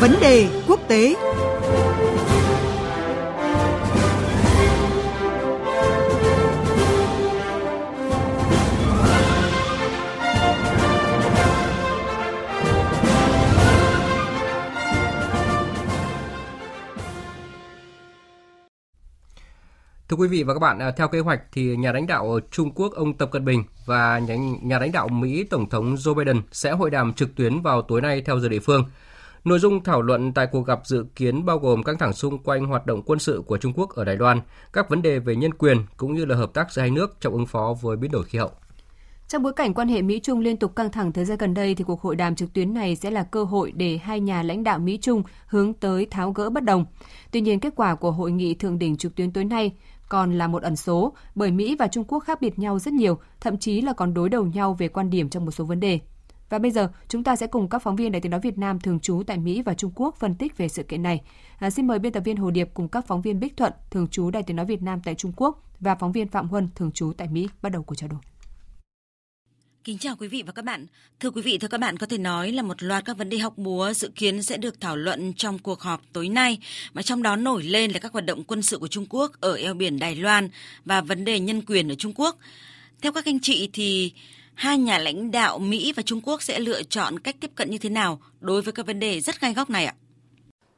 Vấn đề quốc tế Thưa quý vị và các bạn, à, theo kế hoạch thì nhà lãnh đạo Trung Quốc ông Tập Cận Bình và nhà, nhà lãnh đạo Mỹ Tổng thống Joe Biden sẽ hội đàm trực tuyến vào tối nay theo giờ địa phương. Nội dung thảo luận tại cuộc gặp dự kiến bao gồm căng thẳng xung quanh hoạt động quân sự của Trung Quốc ở Đài Loan, các vấn đề về nhân quyền cũng như là hợp tác giữa hai nước trong ứng phó với biến đổi khí hậu. Trong bối cảnh quan hệ Mỹ-Trung liên tục căng thẳng thời gian gần đây thì cuộc hội đàm trực tuyến này sẽ là cơ hội để hai nhà lãnh đạo Mỹ-Trung hướng tới tháo gỡ bất đồng. Tuy nhiên, kết quả của hội nghị thượng đỉnh trực tuyến tối nay còn là một ẩn số bởi Mỹ và Trung Quốc khác biệt nhau rất nhiều, thậm chí là còn đối đầu nhau về quan điểm trong một số vấn đề. Và bây giờ, chúng ta sẽ cùng các phóng viên Đài tiếng nói Việt Nam thường trú tại Mỹ và Trung Quốc phân tích về sự kiện này. À, xin mời biên tập viên Hồ Điệp cùng các phóng viên Bích Thuận thường trú Đài tiếng nói Việt Nam tại Trung Quốc và phóng viên Phạm Huân thường trú tại Mỹ bắt đầu cuộc trao đổi. Kính chào quý vị và các bạn. Thưa quý vị, thưa các bạn, có thể nói là một loạt các vấn đề học múa dự kiến sẽ được thảo luận trong cuộc họp tối nay, mà trong đó nổi lên là các hoạt động quân sự của Trung Quốc ở eo biển Đài Loan và vấn đề nhân quyền ở Trung Quốc. Theo các anh chị thì hai nhà lãnh đạo Mỹ và Trung Quốc sẽ lựa chọn cách tiếp cận như thế nào đối với các vấn đề rất gai góc này ạ?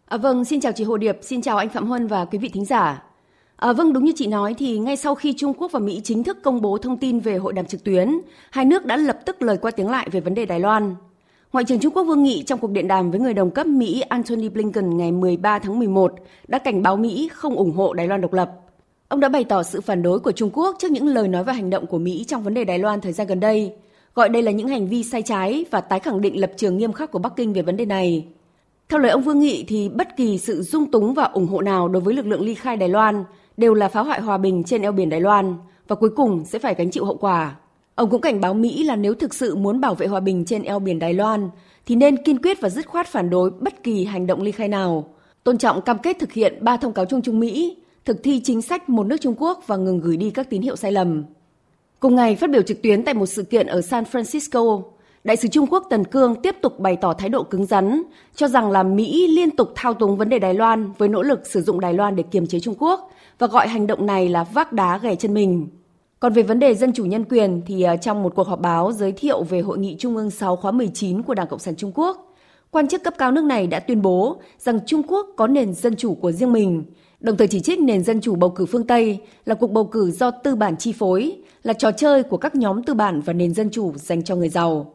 À, vâng, xin chào chị Hồ Điệp, xin chào anh Phạm Huân và quý vị thính giả. À, vâng, đúng như chị nói thì ngay sau khi Trung Quốc và Mỹ chính thức công bố thông tin về hội đàm trực tuyến, hai nước đã lập tức lời qua tiếng lại về vấn đề Đài Loan. Ngoại trưởng Trung Quốc Vương Nghị trong cuộc điện đàm với người đồng cấp Mỹ Antony Blinken ngày 13 tháng 11 đã cảnh báo Mỹ không ủng hộ Đài Loan độc lập. Ông đã bày tỏ sự phản đối của Trung Quốc trước những lời nói và hành động của Mỹ trong vấn đề Đài Loan thời gian gần đây, gọi đây là những hành vi sai trái và tái khẳng định lập trường nghiêm khắc của Bắc Kinh về vấn đề này. Theo lời ông Vương Nghị thì bất kỳ sự dung túng và ủng hộ nào đối với lực lượng ly khai Đài Loan đều là phá hoại hòa bình trên eo biển Đài Loan và cuối cùng sẽ phải gánh chịu hậu quả. Ông cũng cảnh báo Mỹ là nếu thực sự muốn bảo vệ hòa bình trên eo biển Đài Loan thì nên kiên quyết và dứt khoát phản đối bất kỳ hành động ly khai nào, tôn trọng cam kết thực hiện ba thông cáo chung Trung Mỹ, thực thi chính sách một nước Trung Quốc và ngừng gửi đi các tín hiệu sai lầm. Cùng ngày phát biểu trực tuyến tại một sự kiện ở San Francisco, Đại sứ Trung Quốc Tần Cương tiếp tục bày tỏ thái độ cứng rắn, cho rằng là Mỹ liên tục thao túng vấn đề Đài Loan với nỗ lực sử dụng Đài Loan để kiềm chế Trung Quốc và gọi hành động này là vác đá ghẻ chân mình. Còn về vấn đề dân chủ nhân quyền thì à, trong một cuộc họp báo giới thiệu về hội nghị Trung ương 6 khóa 19 của Đảng Cộng sản Trung Quốc, quan chức cấp cao nước này đã tuyên bố rằng Trung Quốc có nền dân chủ của riêng mình, đồng thời chỉ trích nền dân chủ bầu cử phương Tây là cuộc bầu cử do tư bản chi phối, là trò chơi của các nhóm tư bản và nền dân chủ dành cho người giàu.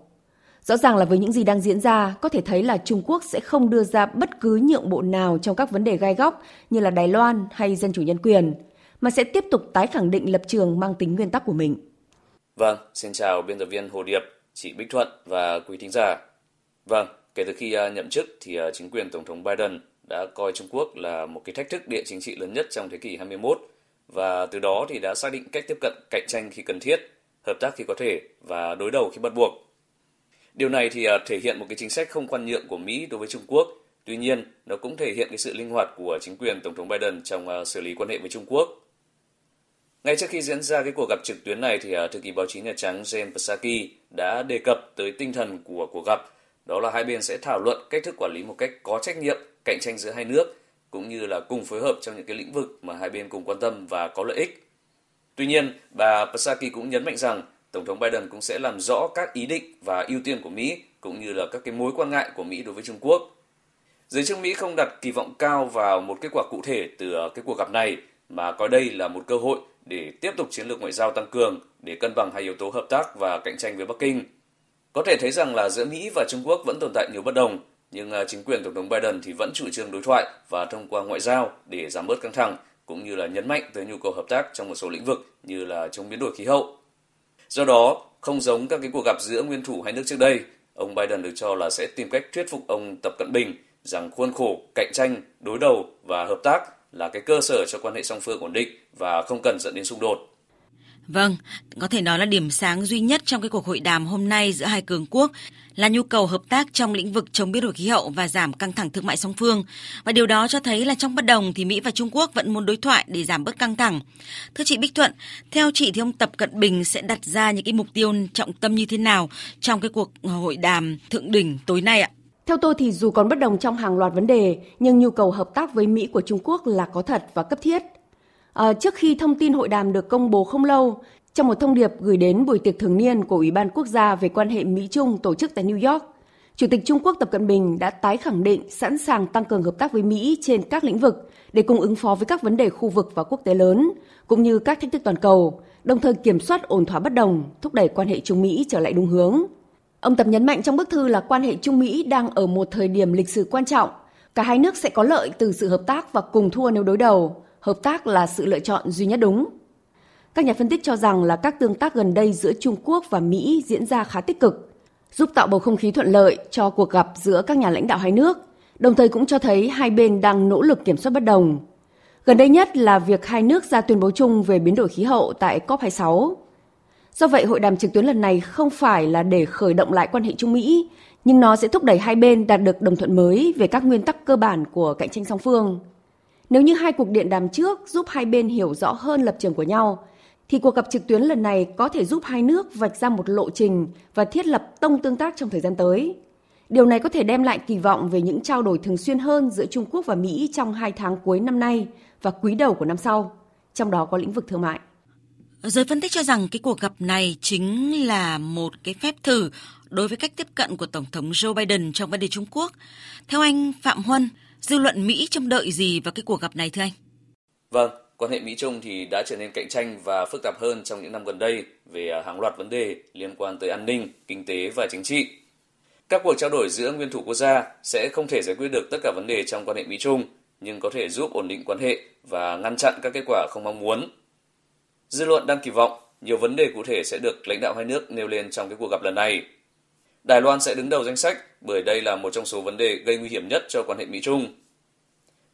Rõ ràng là với những gì đang diễn ra, có thể thấy là Trung Quốc sẽ không đưa ra bất cứ nhượng bộ nào trong các vấn đề gai góc như là Đài Loan hay dân chủ nhân quyền, mà sẽ tiếp tục tái khẳng định lập trường mang tính nguyên tắc của mình. Vâng, xin chào biên tập viên Hồ Điệp, chị Bích Thuận và quý thính giả. Vâng, kể từ khi à, nhậm chức thì à, chính quyền Tổng thống Biden đã coi Trung Quốc là một cái thách thức địa chính trị lớn nhất trong thế kỷ 21 và từ đó thì đã xác định cách tiếp cận cạnh tranh khi cần thiết, hợp tác khi có thể và đối đầu khi bắt buộc. Điều này thì à, thể hiện một cái chính sách không khoan nhượng của Mỹ đối với Trung Quốc. Tuy nhiên, nó cũng thể hiện cái sự linh hoạt của chính quyền Tổng thống Biden trong xử lý quan hệ với Trung Quốc. Ngay trước khi diễn ra cái cuộc gặp trực tuyến này thì thư ký báo chí Nhà Trắng Jen Psaki đã đề cập tới tinh thần của cuộc gặp. Đó là hai bên sẽ thảo luận cách thức quản lý một cách có trách nhiệm cạnh tranh giữa hai nước cũng như là cùng phối hợp trong những cái lĩnh vực mà hai bên cùng quan tâm và có lợi ích. Tuy nhiên, bà Psaki cũng nhấn mạnh rằng Tổng thống Biden cũng sẽ làm rõ các ý định và ưu tiên của Mỹ cũng như là các cái mối quan ngại của Mỹ đối với Trung Quốc. Giới chức Mỹ không đặt kỳ vọng cao vào một kết quả cụ thể từ ờ, cái cuộc gặp này mà coi đây là một cơ hội để tiếp tục chiến lược ngoại giao tăng cường để cân bằng hai yếu tố hợp tác và cạnh tranh với Bắc Kinh. Có thể thấy rằng là giữa Mỹ và Trung Quốc vẫn tồn tại nhiều bất đồng, nhưng à, chính quyền Tổng thống Biden thì vẫn chủ trương đối thoại và thông qua ngoại giao để giảm bớt căng thẳng cũng như là nhấn mạnh tới nhu cầu hợp tác trong một số lĩnh vực như là chống biến đổi khí hậu Do đó, không giống các cái cuộc gặp giữa nguyên thủ hai nước trước đây, ông Biden được cho là sẽ tìm cách thuyết phục ông Tập Cận Bình rằng khuôn khổ, cạnh tranh, đối đầu và hợp tác là cái cơ sở cho quan hệ song phương ổn định và không cần dẫn đến xung đột. Vâng, có thể nói là điểm sáng duy nhất trong cái cuộc hội đàm hôm nay giữa hai cường quốc là nhu cầu hợp tác trong lĩnh vực chống biến đổi khí hậu và giảm căng thẳng thương mại song phương. Và điều đó cho thấy là trong bất đồng thì Mỹ và Trung Quốc vẫn muốn đối thoại để giảm bớt căng thẳng. Thưa chị Bích Thuận, theo chị thì ông Tập Cận Bình sẽ đặt ra những cái mục tiêu trọng tâm như thế nào trong cái cuộc hội đàm thượng đỉnh tối nay ạ? Theo tôi thì dù còn bất đồng trong hàng loạt vấn đề, nhưng nhu cầu hợp tác với Mỹ của Trung Quốc là có thật và cấp thiết. À, trước khi thông tin hội đàm được công bố không lâu, trong một thông điệp gửi đến buổi tiệc thường niên của Ủy ban Quốc gia về quan hệ Mỹ-Trung tổ chức tại New York, Chủ tịch Trung Quốc Tập Cận Bình đã tái khẳng định sẵn sàng tăng cường hợp tác với Mỹ trên các lĩnh vực để cùng ứng phó với các vấn đề khu vực và quốc tế lớn, cũng như các thách thức toàn cầu, đồng thời kiểm soát ổn thỏa bất đồng, thúc đẩy quan hệ Trung Mỹ trở lại đúng hướng. Ông Tập nhấn mạnh trong bức thư là quan hệ Trung Mỹ đang ở một thời điểm lịch sử quan trọng. Cả hai nước sẽ có lợi từ sự hợp tác và cùng thua nếu đối đầu. Hợp tác là sự lựa chọn duy nhất đúng. Các nhà phân tích cho rằng là các tương tác gần đây giữa Trung Quốc và Mỹ diễn ra khá tích cực, giúp tạo bầu không khí thuận lợi cho cuộc gặp giữa các nhà lãnh đạo hai nước, đồng thời cũng cho thấy hai bên đang nỗ lực kiểm soát bất đồng. Gần đây nhất là việc hai nước ra tuyên bố chung về biến đổi khí hậu tại COP26. Do vậy, hội đàm trực tuyến lần này không phải là để khởi động lại quan hệ Trung Mỹ, nhưng nó sẽ thúc đẩy hai bên đạt được đồng thuận mới về các nguyên tắc cơ bản của cạnh tranh song phương. Nếu như hai cuộc điện đàm trước giúp hai bên hiểu rõ hơn lập trường của nhau, thì cuộc gặp trực tuyến lần này có thể giúp hai nước vạch ra một lộ trình và thiết lập tông tương tác trong thời gian tới. Điều này có thể đem lại kỳ vọng về những trao đổi thường xuyên hơn giữa Trung Quốc và Mỹ trong hai tháng cuối năm nay và quý đầu của năm sau, trong đó có lĩnh vực thương mại. Giới phân tích cho rằng cái cuộc gặp này chính là một cái phép thử đối với cách tiếp cận của Tổng thống Joe Biden trong vấn đề Trung Quốc. Theo anh Phạm Huân, dư luận Mỹ trông đợi gì vào cái cuộc gặp này thưa anh? Vâng, quan hệ Mỹ-Trung thì đã trở nên cạnh tranh và phức tạp hơn trong những năm gần đây về à, hàng loạt vấn đề liên quan tới an ninh, kinh tế và chính trị. Các cuộc trao đổi giữa nguyên thủ quốc gia sẽ không thể giải quyết được tất cả vấn đề trong quan hệ Mỹ-Trung, nhưng có thể giúp ổn định quan hệ và ngăn chặn các kết quả không mong muốn. Dư luận đang kỳ vọng nhiều vấn đề cụ thể sẽ được lãnh đạo hai nước nêu lên trong cái cuộc gặp lần này. Đài Loan sẽ đứng đầu danh sách bởi đây là một trong số vấn đề gây nguy hiểm nhất cho quan hệ Mỹ-Trung.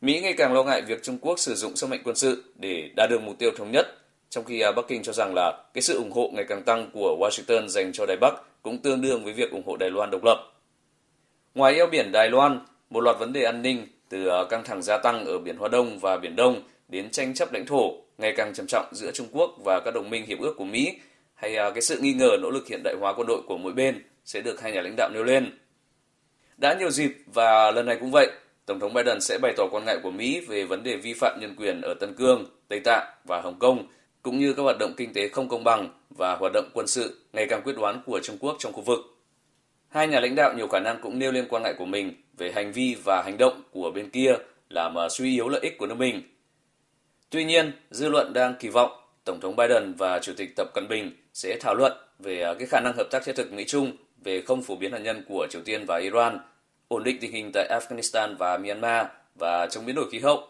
Mỹ ngày càng lo ngại việc Trung Quốc sử dụng sức mạnh quân sự để đạt được mục tiêu thống nhất, trong khi à, Bắc Kinh cho rằng là cái sự ủng hộ ngày càng tăng của Washington dành cho Đài Bắc cũng tương đương với việc ủng hộ Đài Loan độc lập. Ngoài eo biển Đài Loan, một loạt vấn đề an ninh từ à, căng thẳng gia tăng ở biển Hoa Đông và Biển Đông đến tranh chấp lãnh thổ ngày càng trầm trọng giữa Trung Quốc và các đồng minh hiệp ước của Mỹ hay à, cái sự nghi ngờ nỗ lực hiện đại hóa quân đội của mỗi bên sẽ được hai nhà lãnh đạo nêu lên. Đã nhiều dịp và lần này cũng vậy, Tổng thống Biden sẽ bày tỏ quan ngại của Mỹ về vấn đề vi phạm nhân quyền ở Tân Cương, Tây Tạng và Hồng Kông, cũng như các hoạt động kinh tế không công bằng và hoạt động quân sự ngày càng quyết đoán của Trung Quốc trong khu vực. Hai nhà lãnh đạo nhiều khả năng cũng nêu lên quan ngại của mình về hành vi và hành động của bên kia làm suy yếu lợi ích của nước mình. Tuy nhiên, dư luận đang kỳ vọng Tổng thống Biden và Chủ tịch Tập Cận Bình sẽ thảo luận về à, cái khả năng hợp tác thiết thực Mỹ-Trung về không phổ biến hạt nhân của Triều Tiên và Iran – ổn định tình hình tại Afghanistan và Myanmar và chống biến đổi khí hậu.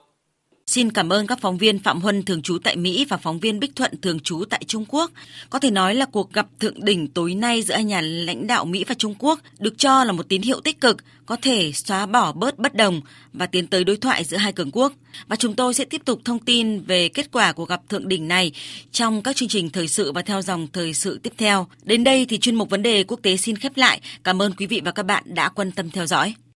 Xin cảm ơn các phóng viên Phạm Huân thường trú tại Mỹ và phóng viên Bích Thuận thường trú tại Trung Quốc. Có thể nói là cuộc gặp thượng đỉnh tối nay giữa hai nhà lãnh đạo Mỹ và Trung Quốc được cho là một tín hiệu tích cực, có thể xóa bỏ bớt bất đồng và tiến tới đối thoại giữa hai cường quốc. Và chúng tôi sẽ tiếp tục thông tin về kết quả của gặp thượng đỉnh này trong các chương trình thời sự và theo dòng thời sự tiếp theo. Đến đây thì chuyên mục vấn đề quốc tế xin khép lại. Cảm ơn quý vị và các bạn đã quan tâm theo dõi.